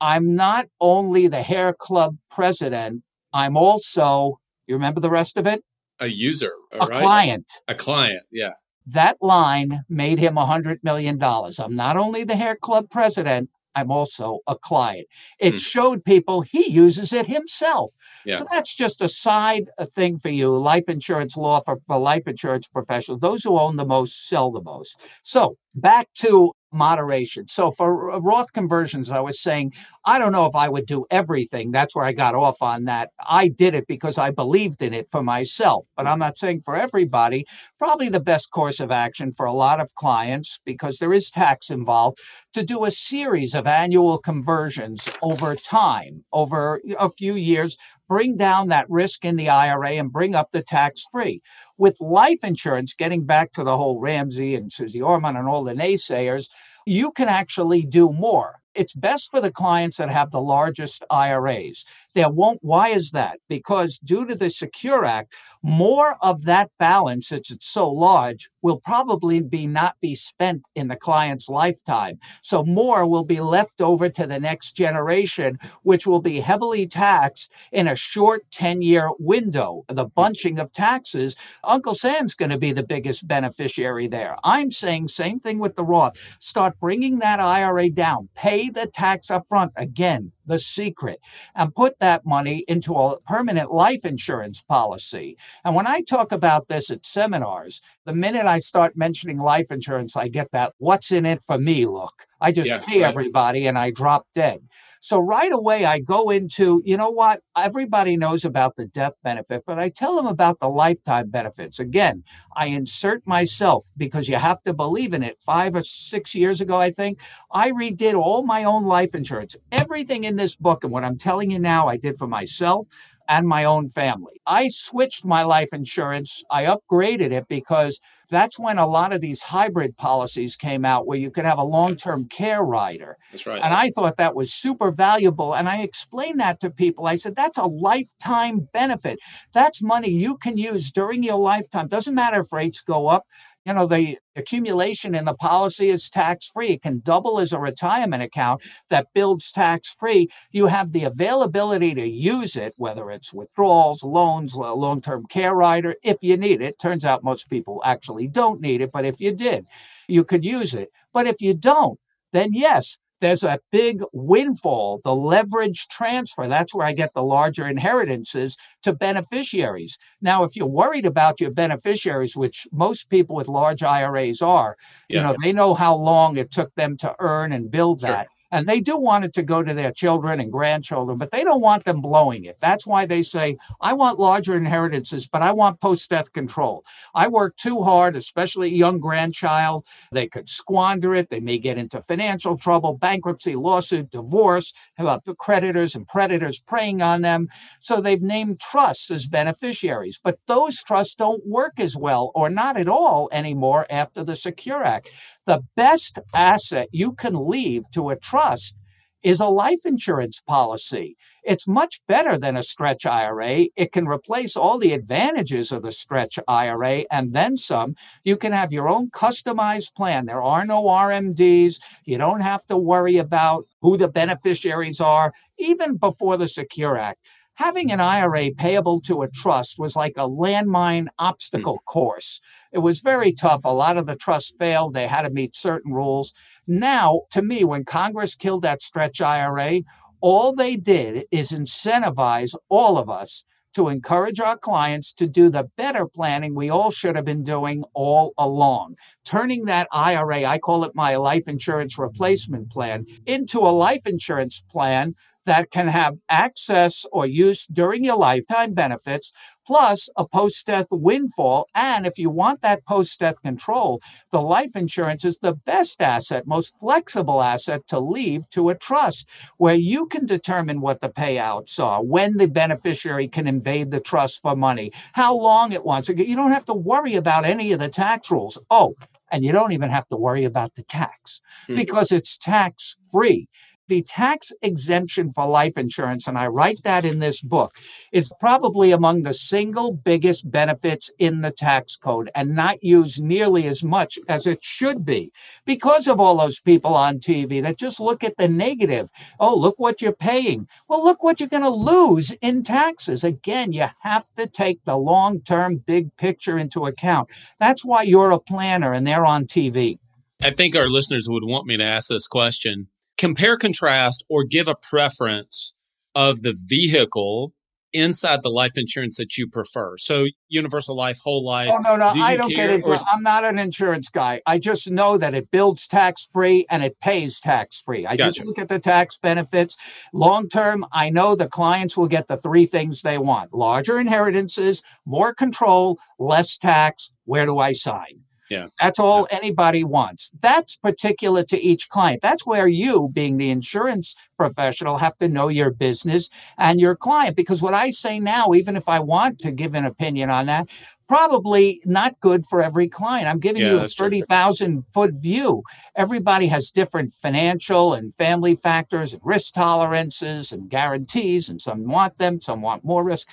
I'm not only the hair club president, I'm also, you remember the rest of it? A user, A right? client. A client, yeah. That line made him a $100 million. I'm not only the hair club president, I'm also a client. It Hmm. showed people he uses it himself. Yeah. So that's just a side uh, thing for you. Life insurance law for, for life insurance professionals. Those who own the most sell the most. So back to moderation. So for Roth conversions, I was saying, I don't know if I would do everything. That's where I got off on that. I did it because I believed in it for myself, but I'm not saying for everybody. Probably the best course of action for a lot of clients, because there is tax involved, to do a series of annual conversions over time, over a few years, bring down that risk in the IRA and bring up the tax free. With life insurance, getting back to the whole Ramsey and Susie Orman and all the naysayers, you can actually do more. It's best for the clients that have the largest IRAs. There won't, why is that? Because due to the Secure Act, more of that balance, since it's so large, will probably be not be spent in the client's lifetime. So more will be left over to the next generation, which will be heavily taxed in a short 10 year window. The bunching of taxes, Uncle Sam's going to be the biggest beneficiary there. I'm saying same thing with the Roth. Start bringing that IRA down. Pay the tax up front. Again, the secret, and put that money into a permanent life insurance policy. And when I talk about this at seminars, the minute I start mentioning life insurance, I get that what's in it for me look. I just Yeah, pay right. everybody and I drop dead. So right away, I go into, you know what? Everybody knows about the death benefit, but I tell them about the lifetime benefits. Again, I insert myself because you have to believe in it. Five or six years ago, I think, I redid all my own life insurance. Everything in this book and what I'm telling you now, I did for myself and my own family. I switched my life insurance. I upgraded it because that's when a lot of these hybrid policies came out where you could have a long term care rider. That's right. And I thought that was super valuable. And I explained that to people. I said, that's a lifetime benefit. That's money you can use during your lifetime. Doesn't matter if rates go up. You know, the accumulation in the policy is tax free. It can double as a retirement account that builds tax free. You have the availability to use it, whether it's withdrawals, loans, long term care rider, if you need it. Turns out most people actually don't need it, but if you did, you could use it. But if you don't, then yes, there's a big windfall, the leverage transfer. That's where I get the larger inheritances to beneficiaries. Now, if you're worried about your beneficiaries, which most people with large IRAs are, yeah. you know, they know how long it took them to earn and build that. And they do want it to go to their children and grandchildren, but they don't want them blowing it. That's why they say, I want larger inheritances, but I want post death control. I work too hard, especially a young grandchild. They could squander it. They may get into financial trouble, bankruptcy, lawsuit, divorce, about the creditors and predators preying on them. So they've named trusts as beneficiaries, but those trusts don't work as well or not at all anymore after the Secure Act. The best asset you can leave to a trust is a life insurance policy. It's much better than a stretch IRA. It can replace all the advantages of the stretch IRA and then some. You can have your own customized plan. There are no RMDs. You don't have to worry about who the beneficiaries are, even before the Secure Act having an IRA payable to a trust was like a landmine obstacle hmm. course. It was very tough. A lot of the trusts failed. They had to meet certain rules. Now, to me, when Congress killed that stretch IRA, all they did is incentivize all of us to encourage our clients to do the better planning we all should have been doing all along. Turning that IRA, I call it my life insurance replacement plan, into a life insurance plan that can have access or use during your lifetime benefits, plus a post death windfall. And if you want that post death control, the life insurance is the best asset, most flexible asset to leave to a trust where you can determine what the payouts are, when the beneficiary can invade the trust for money, how long it wants. You don't have to worry about any of the tax rules. Oh, and you don't even have to worry about the tax mm-hmm. because it's tax free the tax exemption for life insurance, and I write that in this book, is probably among the single biggest benefits in the tax code and not used nearly as much as it should be because of all those people on TV that just look at the negative. Oh, look what you're paying. Well, look what you're going to lose in taxes. Again, you have to take the long term big picture into account. That's why you're a planner and they're on TV. I think our listeners would want me to ask this question compare contrast or give a preference of the vehicle inside the life insurance that you prefer. So universal life, whole life. Oh no, no, do I don't get it. Is- I'm not an insurance guy. I just know that it builds tax free and it pays tax free. I gotcha. just look at the tax benefits. Long term, I know the clients will get the three things they want: larger inheritances, more control, less tax. Where do I sign? Yeah. That's all yeah. anybody wants. That's particular to each client. That's where you, being the insurance professional, have to know your business and your client. Because what I say now, even if I want to give an opinion on that, probably not good for every client. I'm giving yeah, you a 30,000 foot view. Everybody has different financial and family factors and risk tolerances and guarantees, and some want them, some want more risk.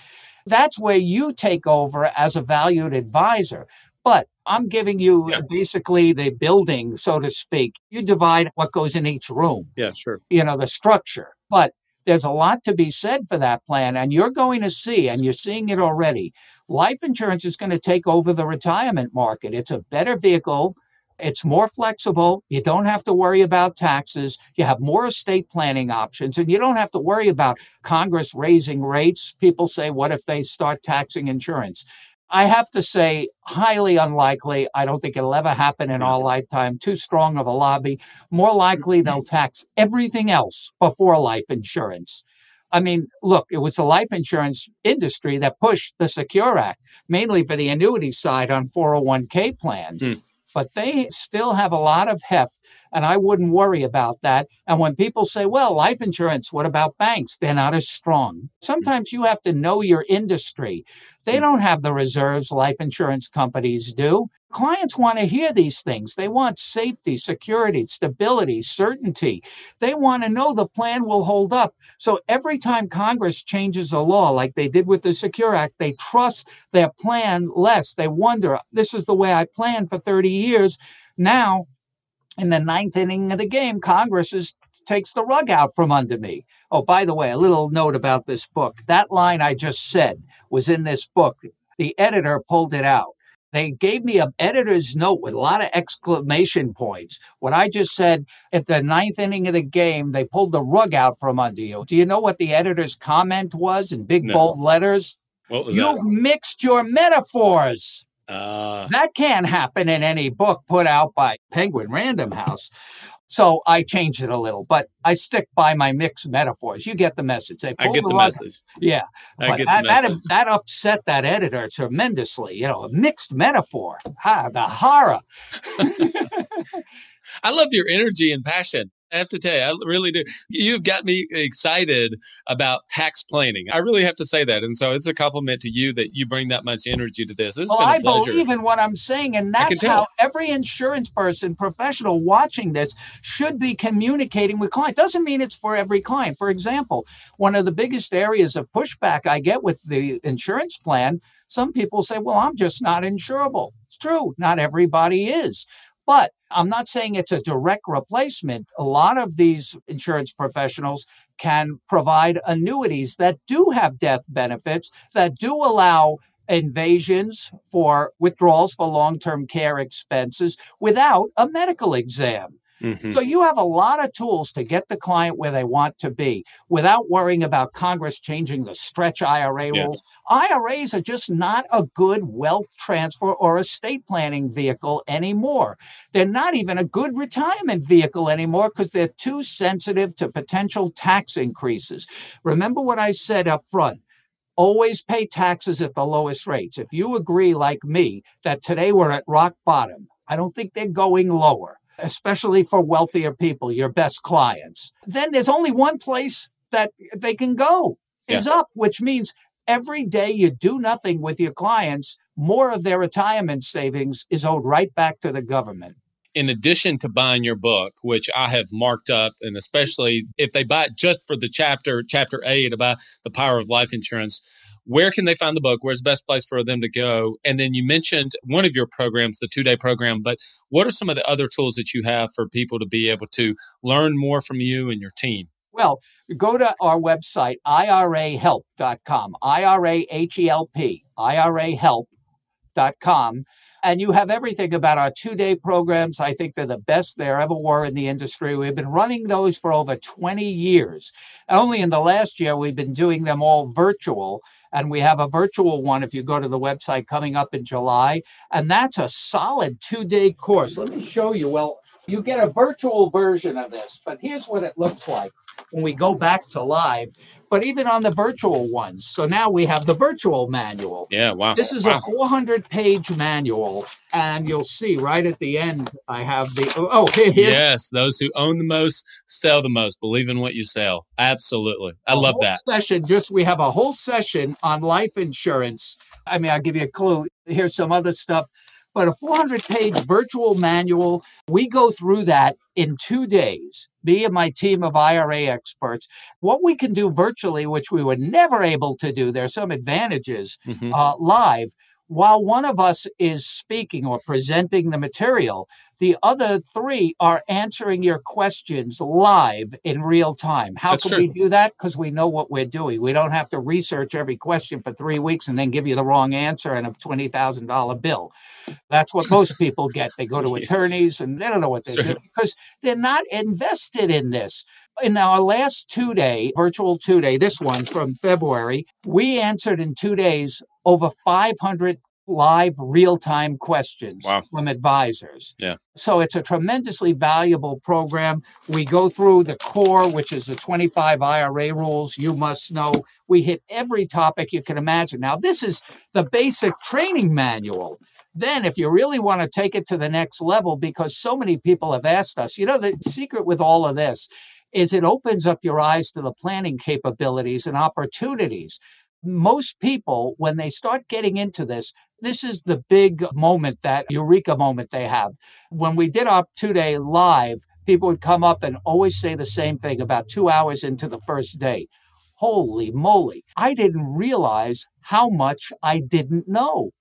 That's where you take over as a valued advisor. But I'm giving you yeah. basically the building, so to speak. You divide what goes in each room. Yeah, sure. You know, the structure. But there's a lot to be said for that plan. And you're going to see, and you're seeing it already, life insurance is going to take over the retirement market. It's a better vehicle. It's more flexible. You don't have to worry about taxes. You have more estate planning options, and you don't have to worry about Congress raising rates. People say, what if they start taxing insurance? I have to say, highly unlikely. I don't think it'll ever happen in our lifetime. Too strong of a lobby. More likely, they'll mm-hmm. tax everything else before life insurance. I mean, look, it was the life insurance industry that pushed the Secure Act, mainly for the annuity side on 401k plans. Mm. But they still have a lot of heft And I wouldn't worry about that. And when people say, well, life insurance, what about banks? They're not as strong. Mm-hmm. Sometimes you have to know your industry. They mm. don't have the reserves life insurance companies do. Clients want to hear these things. They want safety, security, stability, certainty. They want to know the plan will hold up. So every time Congress changes a law, like they did with the Secure Act, they trust their plan less. They wonder, this is the way I planned for 30 years. Now in the ninth inning of the game, Congress is, takes the rug out from under me. Oh, by the way, a little note about this book. That line I just said was in this book. The editor pulled it out. They gave me an editor's note with a lot of exclamation points. What I just said at the ninth inning of the game, they pulled the rug out from under you. Do you know what the editor's comment was in big No. bold letters? What was You've that? mixed your metaphors. Uh, That can't happen in any book put out by Penguin Random House. So I changed it a little, but I stick by my mixed metaphors. You get the message. They I get the rug- message. Yeah, I get that, the that, message. that upset that editor tremendously. You know, a mixed metaphor. Ha, the horror. I love your energy and passion. I have to tell you, I really do. You've got me excited about tax planning. I really have to say that. And so it's a compliment to you that you bring that much energy to this. It's Well, been a I believe in what I'm saying, and that's how every insurance person, professional watching this, should be communicating with clients. Doesn't mean it's for every client. For example, one of the biggest areas of pushback I get with the insurance plan, some people say, "Well, I'm just not insurable." It's true, not everybody is. But I'm not saying it's a direct replacement. A lot of these insurance professionals can provide annuities that do have death benefits, that do allow invasions for withdrawals for long term care expenses without a medical exam. Mhm. So you have a lot of tools to get the client where they want to be without worrying about Congress changing the stretch IRA Yeah. rules. IRAs are just not a good wealth transfer or estate planning vehicle anymore. They're not even a good retirement vehicle anymore because they're too sensitive to potential tax increases. Remember what I said up front always pay taxes at the lowest rates. If you agree, like me, that today we're at rock bottom, I don't think they're going lower, especially for wealthier people, your best clients. Then there's only one place that they can go is up, which means every day you do nothing with your clients, more of their retirement savings is owed right back to the government. in addition to buying your book, which I have marked up, and especially if they buy it just for the chapter, chapter eight about the power of life insurance, where can they find the book? Where's the best place for them to go? And then you mentioned one of your programs, the two day program, but what are some of the other tools that you have for people to be able to learn more from you and your team? Well, go to our website, irahelp.com, I R A H E L P, irahelp.com. And you have everything about our two day programs. I think they're the best there ever were in the industry. We've been running those for over 20 years. Only in the last year, we've been doing them all virtual. And we have a virtual one if you go to the website coming up in July. And that's a solid two day course. Let me show you. Well, you get a virtual version of this, but here's what it looks like when we go back to live, but even on the virtual ones. So now we have the virtual manual. Yeah, wow. This is wow. a 400 page manual, and you'll see right at the end, I have the oh, oh here, Yes, those who own the most sell the most. Believe in what you sell. Absolutely. I a love that. Session just we have a whole session on life insurance. I mean, I'll give you a clue. Here's some other stuff, but a 400 page virtual manual. We go through that in two days. Me and my team of IRA experts. What we can do virtually, which we were never able to do. There's some advantages Mhm. uh, live. While one of us is speaking or presenting the material, the other three are answering your questions live in real time. How That's can we do that? Because we know what we're doing. We don't have to research every question for three weeks and then give you the wrong answer and a $20,000 bill. That's what most people get. They go to attorneys and they don't know what they're True. doing because they're not invested in this. In our last two day, virtual two day, this one from February, we answered in two days over 500 live real time questions Wow. from advisors. Yeah. So it's a tremendously valuable program. We go through the core, which is the 25 IRA rules you must know. We hit every topic you can imagine. Now, this is the basic training manual. Then, if you really want to take it to the next level, because so many people have asked us, you know, the secret with all of this is it opens up your eyes to the planning capabilities and opportunities. Most people, when they start getting into this, this is the big moment, that eureka moment they have. When we did our two day live, people would come up and always say the same thing about two hours into the first day. Holy moly, I didn't realize how much I didn't know.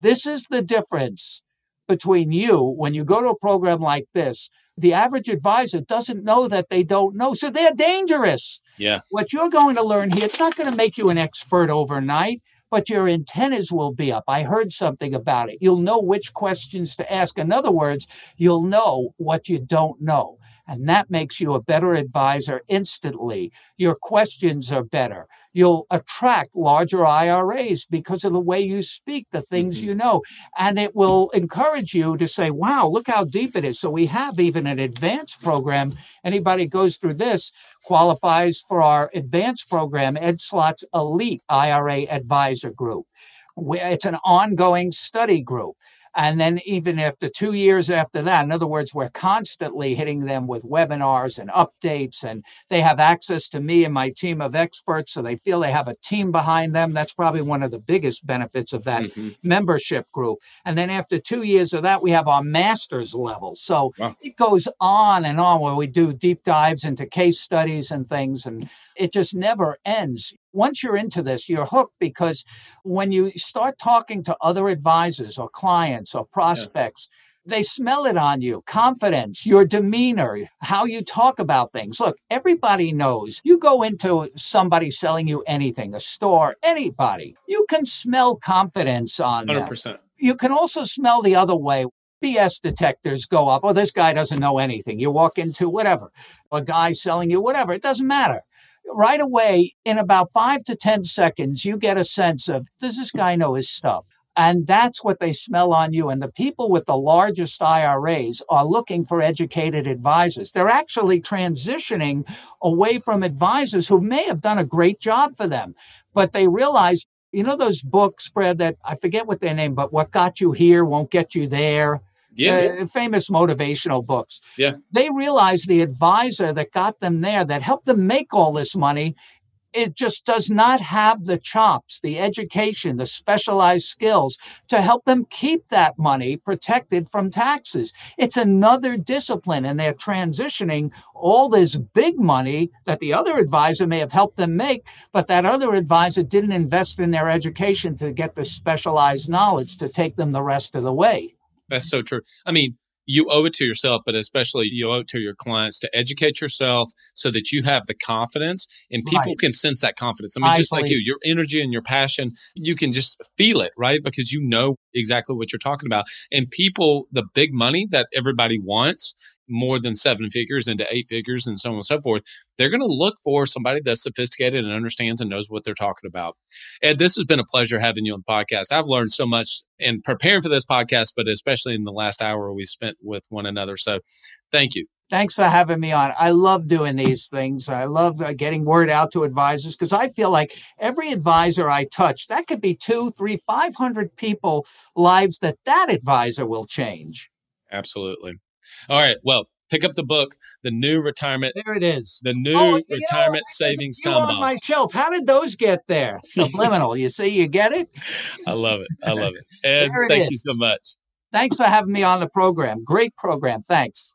This is the difference between you when you go to a program like this. The average advisor doesn't know that they don't know, so they're dangerous. Yeah. What you're going to learn here, it's not going to make you an expert overnight, but your antennas will be up. I heard something about it. You'll know which questions to ask. In other words, you'll know what you don't know. And that makes you a better advisor instantly. Your questions are better. You'll attract larger IRAs because of the way you speak, the things mm-hmm. you know. And it will encourage you to say, wow, look how deep it is. So we have even an advanced program. Anybody goes through this qualifies for our advanced program, Ed Slott's Elite IRA Advisor Group. It's an ongoing study group. And then, even after two years after that, in other words, we're constantly hitting them with webinars and updates, and they have access to me and my team of experts. So they feel they have a team behind them. That's probably one of the biggest benefits of that mm-hmm. membership group. And then, after two years of that, we have our master's level. So wow. it goes on and on where we do deep dives into case studies and things. And it just never ends. Once you're into this, you're hooked because when you start talking to other advisors or clients or prospects, yeah they smell it on you. Confidence your demeanor how you talk about things. Look everybody knows you go into somebody selling you anything a store anybody you can smell confidence on 100% them. you can also smell the other way bs detectors go up oh this guy doesn't know anything. You walk into whatever a guy selling you whatever it doesn't matter right away, in about five to 10 seconds, you get a sense of does this guy know his stuff? And that's what they smell on you. And the people with the largest IRAs are looking for educated advisors. They're actually transitioning away from advisors who may have done a great job for them, but they realize, you know, those books, Brad, that I forget what their name, but what got you here won't get you there yeah. Uh, famous motivational books. Yeah. They realized the advisor that got them there, that helped them make all this money, it just does not have the chops, the education, the specialized skills to help them keep that money protected from taxes. It's another discipline, and they're transitioning all this big money that the other advisor may have helped them make, but that other advisor didn't invest in their education to get the specialized knowledge to take them the rest of the way. That's so true. I mean, you owe it to yourself, but especially you owe it to your clients to educate yourself so that you have the confidence and people right. can sense that confidence. I mean, I just believe. like you, your energy and your passion, you can just feel it, right? Because you know exactly what you're talking about. And people, the big money that everybody wants, more than seven figures into eight figures and so on and so forth, they're going to look for somebody that's sophisticated and understands and knows what they're talking about. Ed, this has been a pleasure having you on the podcast. I've learned so much in preparing for this podcast, but especially in the last hour we spent with one another. So thank you. Thanks for having me on. I love doing these things. I love uh, getting word out to advisors because I feel like every advisor I touch, that could be two, three, five hundred people lives that that advisor will change. Absolutely. All right. Well, pick up the book, the new retirement. There it is. The new oh, retirement know, savings time on my shelf. How did those get there? Subliminal. you see, you get it. I love it. I love it. And thank is. you so much. Thanks for having me on the program. Great program. Thanks.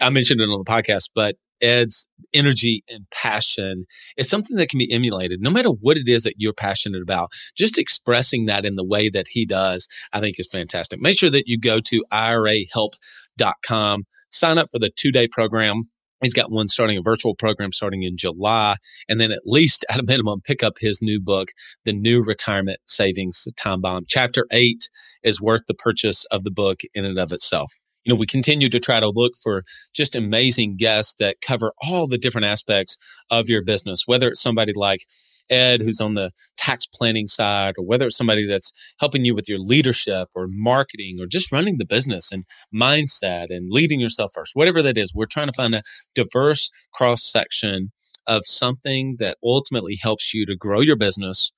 I mentioned it on the podcast, but Ed's energy and passion is something that can be emulated no matter what it is that you're passionate about. Just expressing that in the way that he does, I think is fantastic. Make sure that you go to IRAhelp.com, sign up for the two day program. He's got one starting a virtual program starting in July, and then at least at a minimum, pick up his new book, The New Retirement Savings Time Bomb. Chapter eight is worth the purchase of the book in and of itself you know, we continue to try to look for just amazing guests that cover all the different aspects of your business, whether it's somebody like Ed, who's on the tax planning side, or whether it's somebody that's helping you with your leadership or marketing or just running the business and mindset and leading yourself first, whatever that is. We're trying to find a diverse cross section of something that ultimately helps you to grow your business,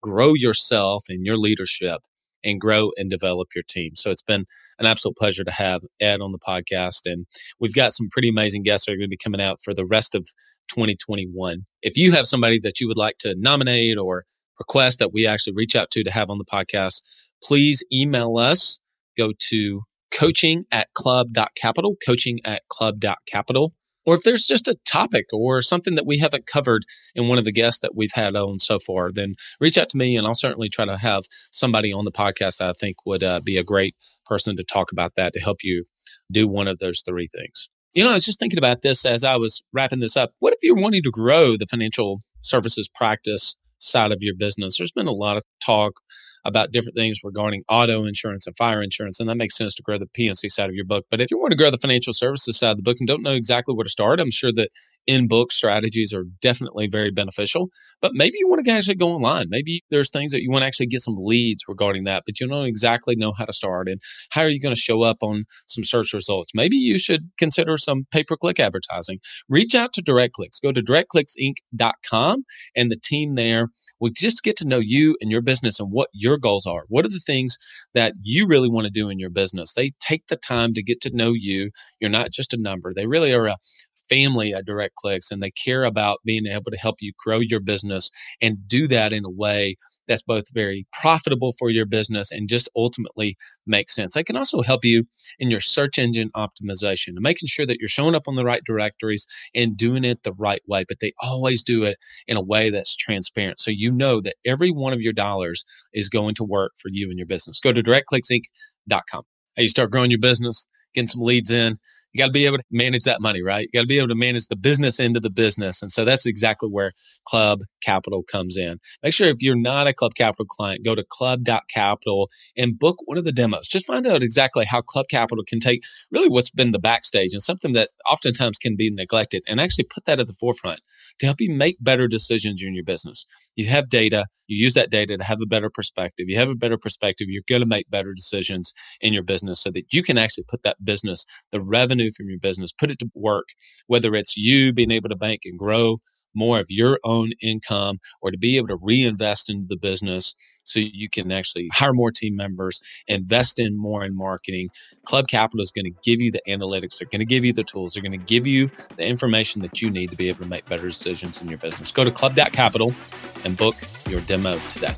grow yourself and your leadership, and grow and develop your team. So it's been an absolute pleasure to have Ed on the podcast. And we've got some pretty amazing guests that are going to be coming out for the rest of 2021. If you have somebody that you would like to nominate or request that we actually reach out to to have on the podcast, please email us. Go to coaching at club.capital, coaching at club.capital. Or if there's just a topic or something that we haven't covered in one of the guests that we've had on so far, then reach out to me and I'll certainly try to have somebody on the podcast that I think would uh, be a great person to talk about that to help you do one of those three things. You know, I was just thinking about this as I was wrapping this up. What if you're wanting to grow the financial services practice side of your business? There's been a lot of talk about different things regarding auto insurance and fire insurance. And that makes sense to grow the P&C side of your book. But if you want to grow the financial services side of the book and don't know exactly where to start, I'm sure that in book strategies are definitely very beneficial. But maybe you want to actually go online. Maybe there's things that you want to actually get some leads regarding that, but you don't exactly know how to start and how are you going to show up on some search results. Maybe you should consider some pay per click advertising. Reach out to DirectClicks. Go to directclicksinc.com and the team there will just get to know you and your business and what your goals are. What are the things that you really want to do in your business? They take the time to get to know you. You're not just a number. They really are a family at Direct Clicks and they care about being able to help you grow your business and do that in a way that's both very profitable for your business and just ultimately makes sense. They can also help you in your search engine optimization and making sure that you're showing up on the right directories and doing it the right way, but they always do it in a way that's transparent. So you know that every one of your dollars is going to work for you and your business. Go to directclicksinc.com. Hey, you start growing your business, getting some leads in you got to be able to manage that money, right? You got to be able to manage the business end of the business. And so that's exactly where Club Capital comes in. Make sure if you're not a Club Capital client, go to club.capital and book one of the demos. Just find out exactly how Club Capital can take really what's been the backstage and something that oftentimes can be neglected and actually put that at the forefront to help you make better decisions in your business. You have data, you use that data to have a better perspective. You have a better perspective, you're going to make better decisions in your business so that you can actually put that business, the revenue revenue from your business, put it to work, whether it's you being able to bank and grow more of your own income or to be able to reinvest into the business so you can actually hire more team members, invest in more in marketing. Club Capital is going to give you the analytics, they're going to give you the tools, they're going to give you the information that you need to be able to make better decisions in your business. Go to club.capital and book your demo today.